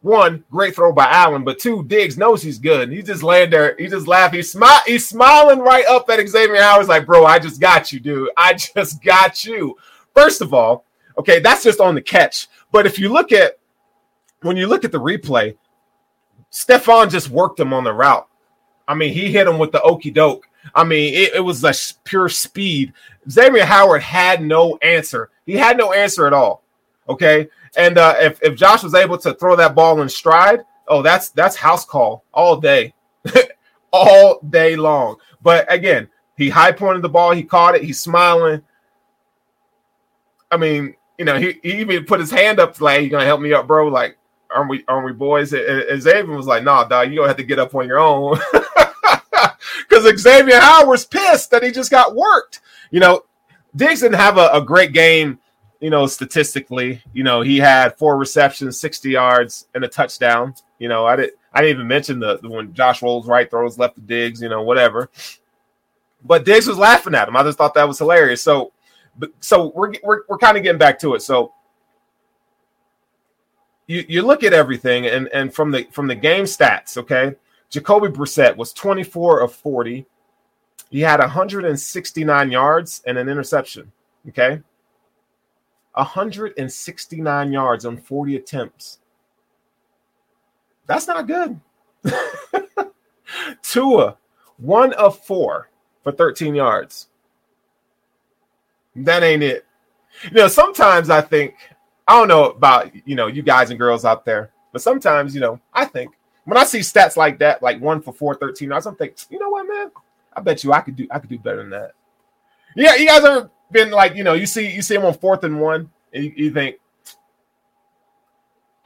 One, great throw by Allen, but two, Diggs knows he's good. He just laying there, he just laugh. He's smile, he's smiling right up at Xavier Howard's like, bro, I just got you, dude. I just got you. First of all, okay, that's just on the catch. But if you look at when you look at the replay, Stefon just worked him on the route. I mean, he hit him with the okey doke. I mean, it, it was like pure speed. Xavier Howard had no answer. He had no answer at all. Okay. And uh, if, if Josh was able to throw that ball in stride, oh, that's that's house call all day, all day long. But again, he high pointed the ball, he caught it, he's smiling. I mean, you know, he, he even put his hand up like, "You gonna help me up, bro?" Like, aren't we aren't we boys? And Xavier was like, "Nah, dog, you gonna have to get up on your own." Because Xavier Howard's pissed that he just got worked. You know, Diggs didn't have a, a great game you know, statistically, you know, he had four receptions, 60 yards, and a touchdown. You know, I didn't I didn't even mention the, the when Josh rolls right, throws left to Diggs, you know, whatever. But Diggs was laughing at him. I just thought that was hilarious. So so we're we're, we're kind of getting back to it. So you, you look at everything and and from the from the game stats, okay? Jacoby Brissett was 24 of 40. He had 169 yards and an interception. Okay. 169 yards on 40 attempts. That's not good. Tua, one of four for 13 yards. That ain't it. You know, sometimes I think, I don't know about, you know, you guys and girls out there, but sometimes, you know, I think when I see stats like that, like one for four, 13 yards, I'm thinking, you know what, man? I bet you I could do I could do better than that. Yeah, you guys ever been like, you know, you see you see him on fourth and one, and you, you think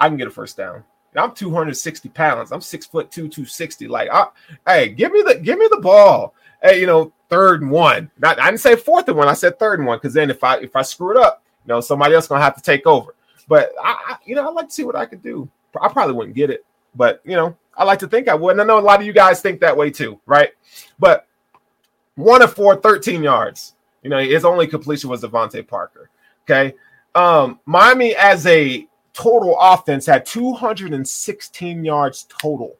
I can get a first down. I'm 260 pounds. I'm six foot two, 260. Like, I, hey, give me the give me the ball. Hey, you know, third and one. Not, I didn't say fourth and one. I said third and one because then if I if I screw it up, you know, somebody else gonna have to take over. But I, I you know, I like to see what I could do. I probably wouldn't get it, but you know, I like to think I would. And I know a lot of you guys think that way too, right? But one of four, 13 yards. You know, his only completion was DeVante Parker. Okay. Um, Miami as a total offense had 216 yards total.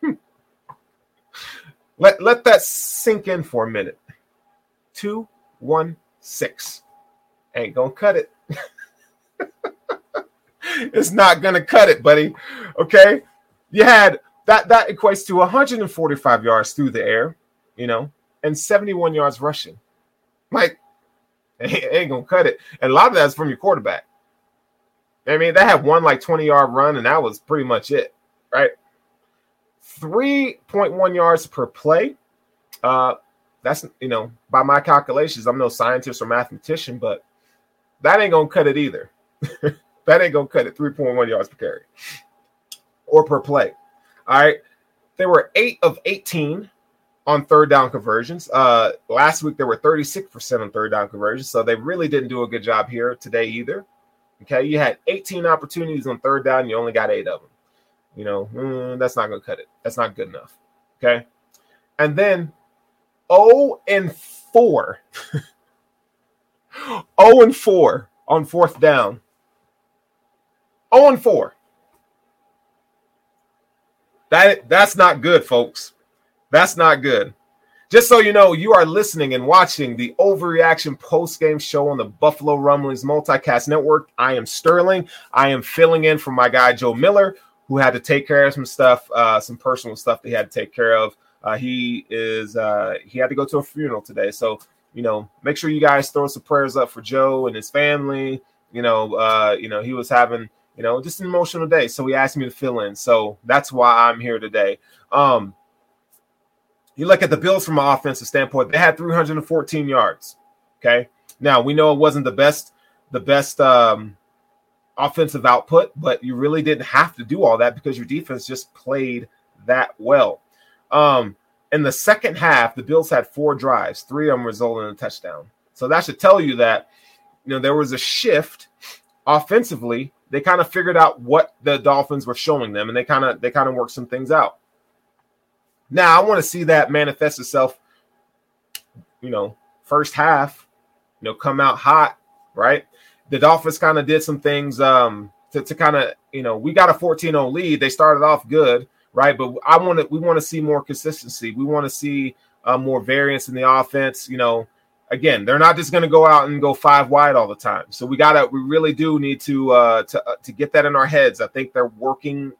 Hmm. Let, let that sink in for a minute. Two, one, six. Ain't gonna cut it. it's not gonna cut it, buddy. Okay. You had that that equates to 145 yards through the air, you know, and 71 yards rushing. Like, ain't gonna cut it. And a lot of that's from your quarterback. I mean, they had one like 20 yard run, and that was pretty much it, right? 3.1 yards per play. Uh, that's you know, by my calculations, I'm no scientist or mathematician, but that ain't gonna cut it either. that ain't gonna cut it 3.1 yards per carry or per play. All right. They were eight of 18 on third down conversions. Uh, last week they were 36% on third down conversions, so they really didn't do a good job here today either. Okay, you had 18 opportunities on third down, you only got eight of them. You know, mm, that's not to cut it. That's not good enough. Okay, and then 0 and 4. 0 and 4 on fourth down. 0 and 4. That that's not good, folks. That's not good. Just so you know, you are listening and watching the Overreaction post game show on the Buffalo Rumblings Multicast Network. I am Sterling. I am filling in for my guy Joe Miller, who had to take care of some stuff, uh, some personal stuff that he had to take care of. Uh, he is uh, he had to go to a funeral today, so you know, make sure you guys throw some prayers up for Joe and his family. You know, uh, you know, he was having you know, just an emotional day. So he asked me to fill in. So that's why I'm here today. Um, you look at the Bills from an offensive standpoint, they had 314 yards. Okay. Now we know it wasn't the best, the best um, offensive output, but you really didn't have to do all that because your defense just played that well. Um, in the second half, the Bills had four drives, three of them resulted in a touchdown. So that should tell you that you know there was a shift offensively they kind of figured out what the Dolphins were showing them, and they kind of they kind of worked some things out. Now I want to see that manifest itself. You know, first half, you know, come out hot, right? The Dolphins kind of did some things um, to, to kind of you know we got a 14-0 lead. They started off good, right? But I want to we want to see more consistency. We want to see uh, more variance in the offense. You know, again, they're not just going to go out and go five wide all the time. So we gotta we really do need to uh, to uh, to get that in our heads. I think they're working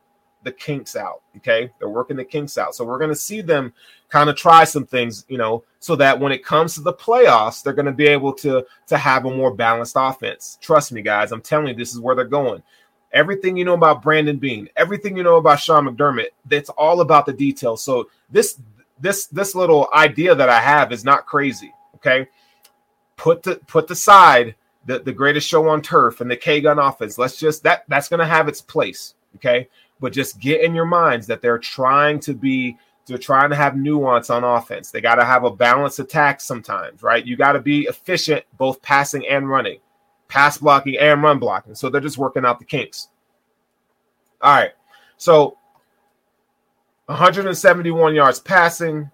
the kinks out. Okay, they're working the kinks out. So we're going to see them kind of try some things, you know, so that when it comes to the playoffs, they're going to be able to to have a more balanced offense. Trust me, guys. I'm telling you, this is where they're going. Everything you know about Brandon Beane, everything you know about Sean McDermott, that's all about the details. So this this this little idea that I have is not crazy. Okay, put the put the side the, the greatest show on turf and the K gun offense. Let's just that that's to have its place. Okay, but just get in your minds that they're trying to be they're trying to have nuance on offense. They got to have a balanced attack sometimes, right? You got to be efficient both passing and running, pass blocking and run blocking. So they're just working out the kinks. All right. So 171 yards passing,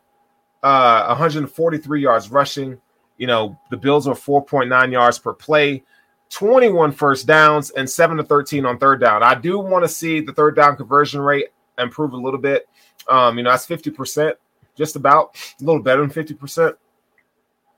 uh 143 yards rushing. You know, the Bills are 4.9 yards per play. 21 first downs and 7 to 13 on third down. I do want to see the third down conversion rate improve a little bit. Um, you know, that's 50%, just about a little better than 50%.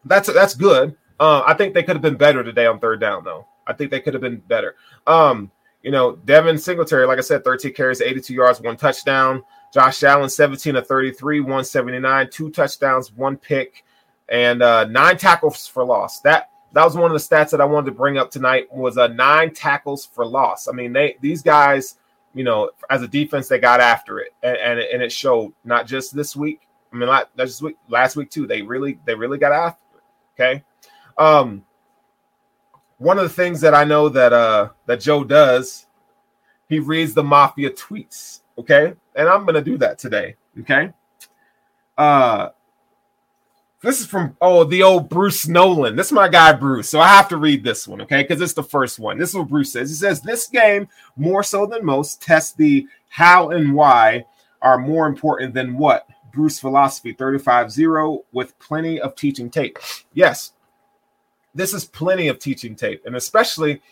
That's that's good. Uh, I think they could have been better today on third down, though. I think they could have been better. Um, you know, Devin Singletary, like I said, 13 carries, 82 yards, one touchdown. Josh Allen, 17 of 33, 179, two touchdowns, one pick, and uh, nine tackles for loss. That that was one of the stats that I wanted to bring up tonight was uh, nine tackles for loss. I mean, they these guys, you know, as a defense, they got after it, and and, and it showed not just this week. I mean, not, not just week, last week too. They really they really got after it. Okay. Um, one of the things that I know that uh that Joe does, he reads the mafia tweets. Okay, and I'm gonna do that today. Okay. Uh, this is from oh the old Bruce Nolan. This is my guy Bruce. So I have to read this one, okay? Because it's the first one. This is what Bruce says. He says this game, more so than most, tests the how and why are more important than what. Bruce philosophy 35-0 with plenty of teaching tape. Yes, this is plenty of teaching tape, and especially,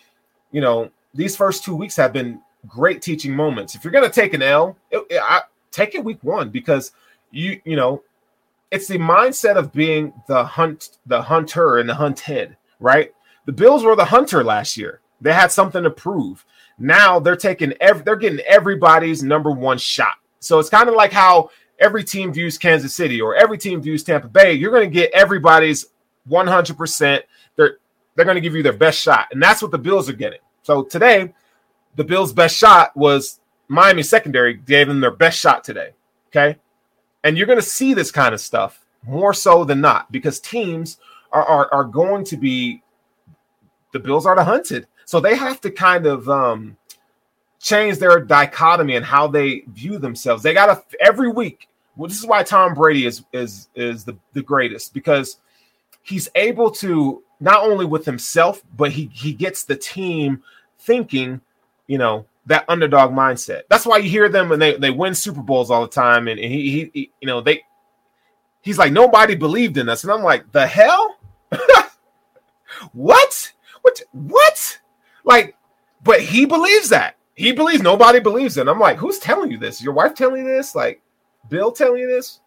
you know, these first two weeks have been great teaching moments. If you're gonna take an L, it, it, I, take it week one because you you know it's the mindset of being the hunt, the hunter and the hunted, right? The Bills were the hunter last year. They had something to prove. Now they're taking every, they're getting everybody's number one shot. So it's kind of like how every team views Kansas City or every team views Tampa Bay. You're going to get everybody's 100%. They're they're going to give you their best shot, and that's what the Bills are getting. So today, the Bills' best shot was Miami secondary gave them their best shot today. Okay, and you're going to see this kind of stuff more so than not because teams are, are, are going to be the Bills are the hunted. So they have to kind of um, change their dichotomy and how they view themselves. They got to every week. Well, this is why Tom Brady is is is the, the greatest because he's able to not only with himself, but he he gets the team thinking, you know, that underdog mindset. That's why you hear them and they, they win Super Bowls all the time. And, and he, he, he, you know, they, he's like, nobody believed in us. And I'm like, the hell? what? What? What? Like, but he believes that. He believes nobody believes. And I'm like, who's telling you this? Your wife telling you this? Like, Bill telling you this?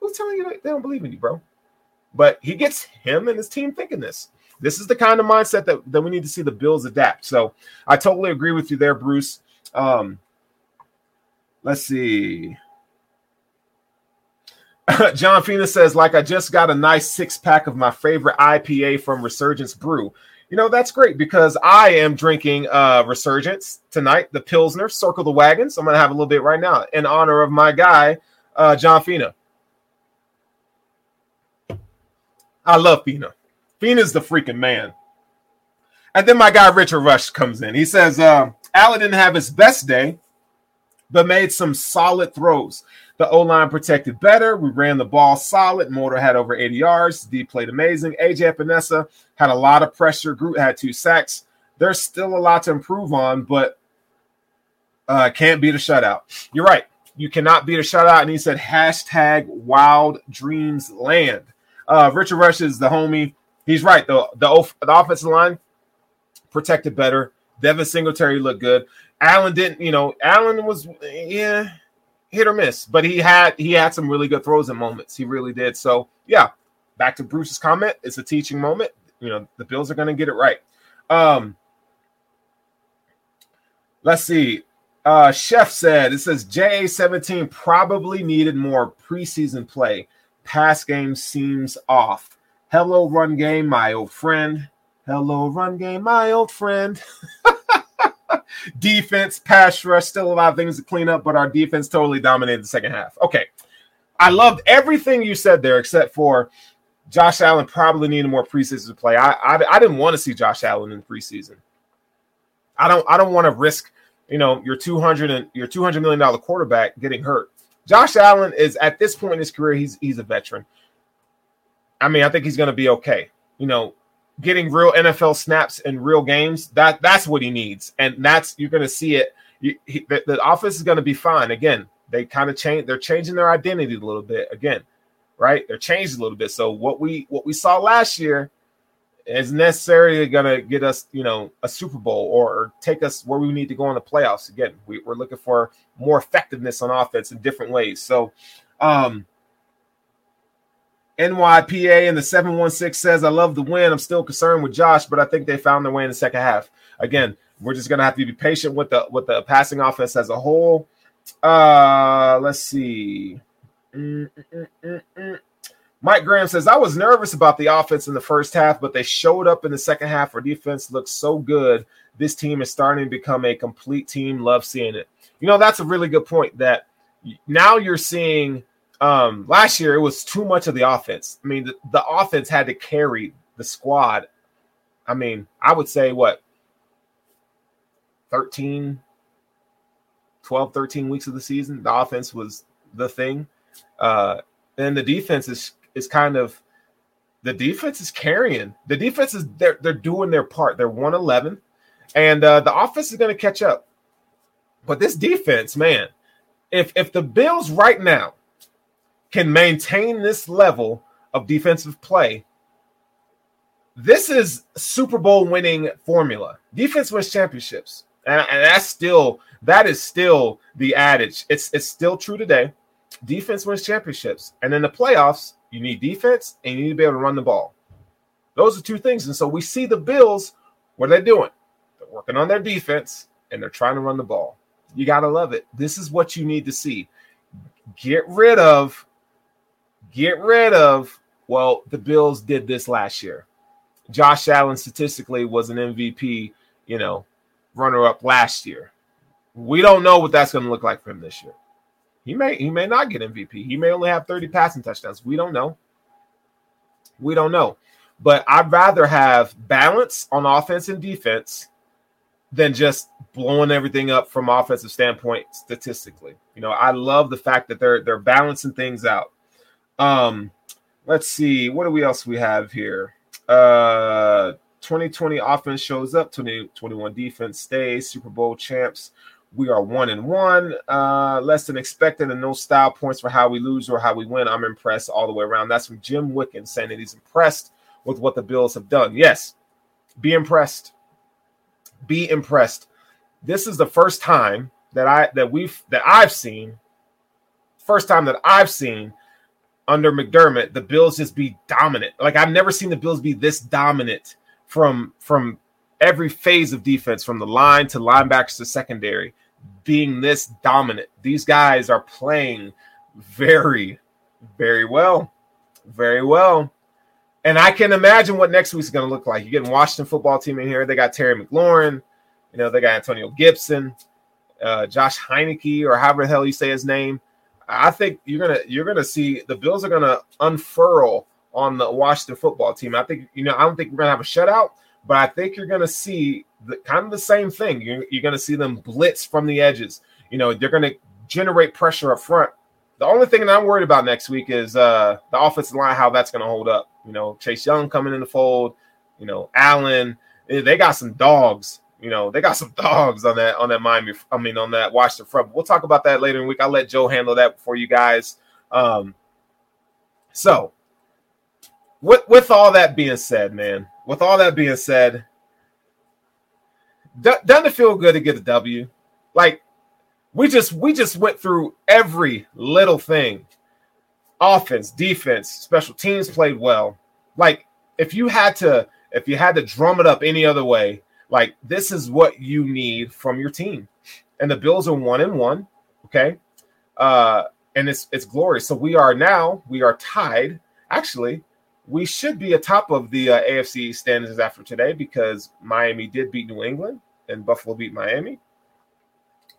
Who's telling you they don't believe in you, bro? But he gets him and his team thinking this. This is the kind of mindset that, that we need to see the Bills adapt. So I totally agree with you there, Bruce. Um, let's see. John Fina says, like I just got a nice six pack of my favorite IPA from Resurgence Brew. You know, that's great because I am drinking uh Resurgence tonight, the Pilsner, Circle the Wagons. I'm gonna have a little bit right now in honor of my guy, uh John Fina. I love Fina. Fina's the freaking man. And then my guy Richard Rush comes in. He says, uh, Allen didn't have his best day, but made some solid throws. The O line protected better. We ran the ball solid. Motor had over 80 yards. D played amazing. AJ Epenesa had a lot of pressure. Groot had two sacks. There's still a lot to improve on, but uh, can't beat a shutout. You're right. You cannot beat a shutout. And he said, hashtag wild dreams land. Uh, Richard Rush is the homie. He's right. The, the, the offensive line protected better. Devin Singletary looked good. Allen didn't, you know, Allen was yeah, hit or miss, but he had he had some really good throws and moments. He really did. So yeah, back to Bruce's comment. It's a teaching moment. You know, the Bills are gonna get it right. Um let's see. Uh Chef said it says JA17 probably needed more preseason play. Pass game seems off. Hello, run game, my old friend. Hello, run game, my old friend. defense, pass rush, still a lot of things to clean up, but our defense totally dominated the second half. Okay. I loved everything you said there, except for Josh Allen probably needed more preseason to play. I, I, I didn't want to see Josh Allen in preseason. I don't I don't want to risk, you know, your 200 and your 200 million dollar quarterback getting hurt. Josh Allen is at this point in his career, he's he's a veteran. I mean, I think he's going to be okay. You know, getting real NFL snaps in real games, that that's what he needs, and that's you're going to see it. You, he, the, the is going to be fine. Again, they kind of change. They're changing their identity a little bit. Again, right? They're changed a little bit. So what we what we saw last year is necessarily going to get us, you know, a Super Bowl or, or, take us where we need to go in the playoffs. Again, we, are looking for more effectiveness on offense in different ways. So, um, NYPA in the 716 says, I love the win. I'm still concerned with Josh, but I think they found their way in the second half. Again, we're just gonna have to be patient with the with the passing offense as a whole. Uh let's see. Mm-mm-mm-mm. Mike Graham says, I was nervous about the offense in the first half, but they showed up in the second half. Our defense looks so good. This team is starting to become a complete team. Love seeing it. You know, that's a really good point that now you're seeing um, last year, it was too much of the offense. I mean, the, the offense had to carry the squad. I mean, I would say what 13, 12, 13 weeks of the season, the offense was the thing. Uh, and the defense is is kind of the defense is carrying. The defense is they're they're doing their part. They're 111, and uh, the offense is going to catch up. But this defense, man, if if the Bills right now can maintain this level of defensive play, this is Super Bowl winning formula. Defense wins championships. And, and, that's still that is still the adage. It's it's still true today. Defense wins championships. And in the playoffs, you need defense and you need to be able to run the ball. Those are two things. And so we see the Bills, what are they doing? They're working on their defense and they're trying to run the ball. You got to love it. This is what you need to see. Get rid of get rid of, well, the Bills did this last year. Josh Allen statistically was an MVP, you know, runner up last year. We don't know what that's going to look like for him this year. He may he may not get MVP. He may only have 30 passing touchdowns. We don't know. We don't know. But I'd rather have balance on offense and defense than just blowing everything up from offensive standpoint statistically. You know, I love the fact that they're they're balancing things out. Um, let's see, what do we else we have here? Uh 2020 offense shows up, 2021 defense stays, Super Bowl champs. We are one and one, uh, less than expected, and no style points for how we lose or how we win. I'm impressed all the way around. That's from Jim Wicken saying that he's impressed with what the Bills have done. Yes, be impressed. Be impressed. This is the first time that I that we've that I've seen, first time that I've seen under McDermott, the Bills just be dominant. Like I've never seen the Bills be this dominant from from every phase of defense, from the line to linebackers to secondary, being this dominant. These guys are playing very, very well, very well. And I can imagine what next week's going to look like. You're getting Washington football team in here. They got Terry McLaurin, you know, they got Antonio Gibson, uh, Josh Heinicke, or however the hell you say his name. I think you're gonna you're gonna see the Bills are gonna unfurl on the Washington football team. I think you know I don't think we're gonna have a shutout, but I think you're gonna see the kind of the same thing. You're, you're gonna see them blitz from the edges. You know they're gonna generate pressure up front. The only thing that I'm worried about next week is uh, the offensive line, how that's gonna hold up. You know Chase Young coming in the fold. You know Allen. They got some dogs you know, they got some dogs on that on that Miami. I mean, on that Washington front. We'll talk about that later in the week. I'll let Joe handle that for you guys. Um, so, with with all that being said, man, with all that being said, D- doesn't it feel good to get a W? Like we just we just went through every little thing. Offense, defense, special teams played well. Like if you had to if you had to drum it up any other way, like this is what you need from your team. And the Bills are one and one. Okay. Uh, and it's it's glorious. So we are now we are tied. Actually, we should be atop of the uh, AFC standings after today because Miami did beat New England and Buffalo beat Miami.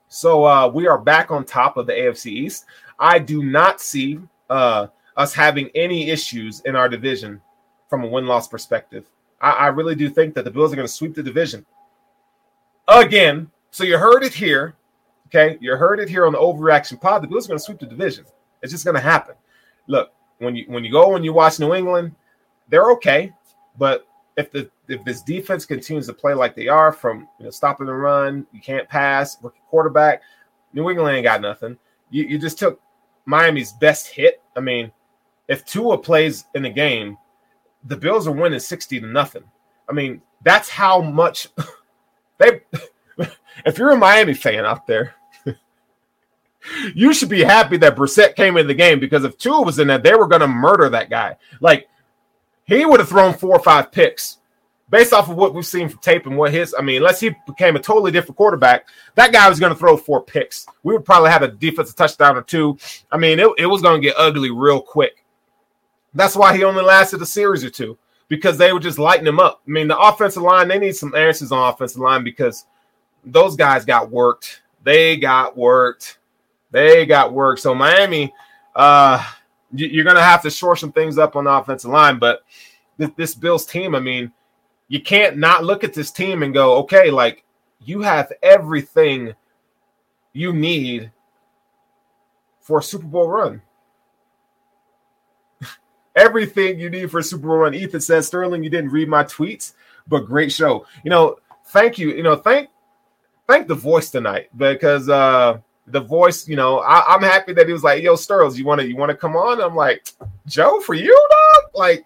So uh, we are back on top of the AFC East. I do not see uh, us having any issues in our division from a win loss perspective. I, I really do think that the Bills are going to sweep the division again. So you heard it here. Okay. You heard it here on the overreaction pod. The Bills are going to sweep the division. It's just going to happen. Look, when you when you go and you watch New England, they're okay. But if the if this defense continues to play like they are from you know stopping the run, you can't pass, rookie quarterback, New England ain't got nothing. You, you just took Miami's best hit. I mean, if Tua plays in the game, the Bills are winning 60 to nothing. I mean, that's how much they if you're a Miami fan out there, you should be happy that Brissett came in the game because if Tua was in there, they were going to murder that guy. Like he would have thrown four or five picks based off of what we've seen from tape and what his. I mean, unless he became a totally different quarterback, that guy was going to throw four picks. We would probably have a defensive touchdown or two. I mean, it, it was going to get ugly real quick. That's why he only lasted a series or two because they were just lighting him up. I mean, the offensive line, they need some answers on offensive line because those guys got worked. They got worked. They got worked. So Miami, uh, you're going to have to shore some things up on the offensive line. But this, this Bills team, I mean, you can't not look at this team and go, okay, like you have everything you need for a Super Bowl run. Everything you need for Super Bowl run. Ethan says, Sterling, you didn't read my tweets, but great show. You know, thank you. You know, thank thank the voice tonight because uh the voice, you know, I, am happy that he was like, "Yo, Sterls, you want to you want to come on?" I'm like, "Joe, for you, dog?" Like,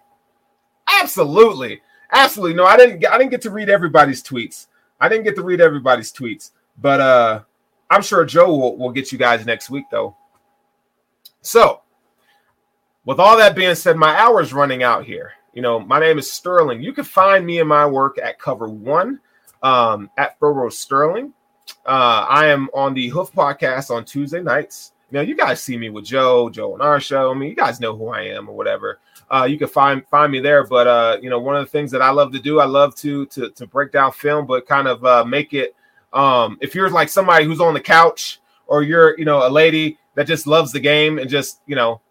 absolutely, absolutely. No, I didn't. I didn't get to read everybody's tweets. I didn't get to read everybody's tweets, but uh, I'm sure Joe will, will get you guys next week, though. So, with all that being said, my hour's running out here. You know, my name is Sterling. You can find me and my work at Cover One um, at Furrow Sterling. Uh, I am on the Hoof podcast on Tuesday nights. Know, you guys see me with Joe, Joe and our show. I mean, you guys know who I am or whatever. Uh, you can find find me there. But uh, you know, one of the things that I love to do, I love to to to break down film, but kind of uh, make it. Um, if you're like somebody who's on the couch, or you're you know a lady that just loves the game and just you know,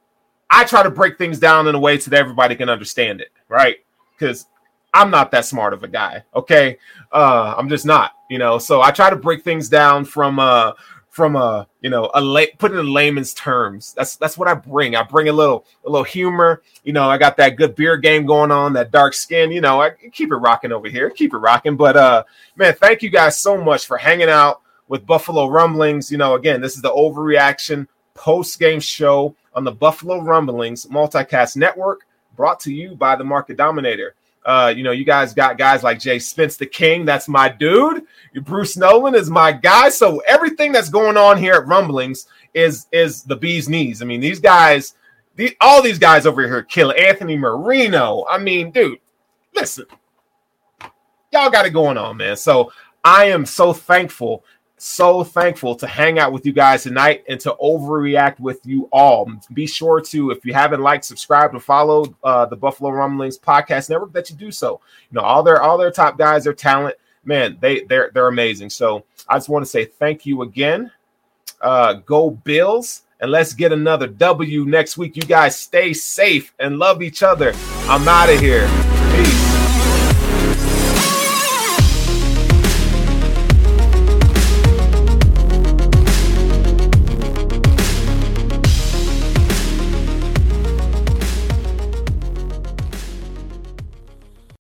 I try to break things down in a way so that everybody can understand it, right? Because I'm not that smart of a guy. Okay, uh, I'm just not. You know, so I try to break things down from uh from a you know a la- put it in layman's terms. That's that's what I bring. I bring a little a little humor. You know, I got that good beer game going on, that dark skin. You know, I keep it rocking over here. Keep it rocking. But uh, man, thank you guys so much for hanging out with Buffalo Rumblings. You know, again, this is the overreaction post game show on the Buffalo Rumblings Multicast Network, brought to you by the Market Dominator. Uh, you know, you guys got guys like Jay Spence the King. That's my dude. Bruce Nolan is my guy. So everything that's going on here at Rumblings is is the bee's knees. I mean, these guys, the, all these guys over here kill Anthony Marino. I mean, dude, listen, y'all got it going on, man. So I am so thankful so thankful to hang out with you guys tonight and to overreact with you all. Be sure to, if you haven't liked, subscribe, and follow uh, the Buffalo Rumblings podcast network, that you do so. You know, all their all their top guys, their talent, man, they they're they're amazing. So I just want to say thank you again. Uh, go Bills, and let's get another W next week. You guys stay safe and love each other. I'm out of here. Peace.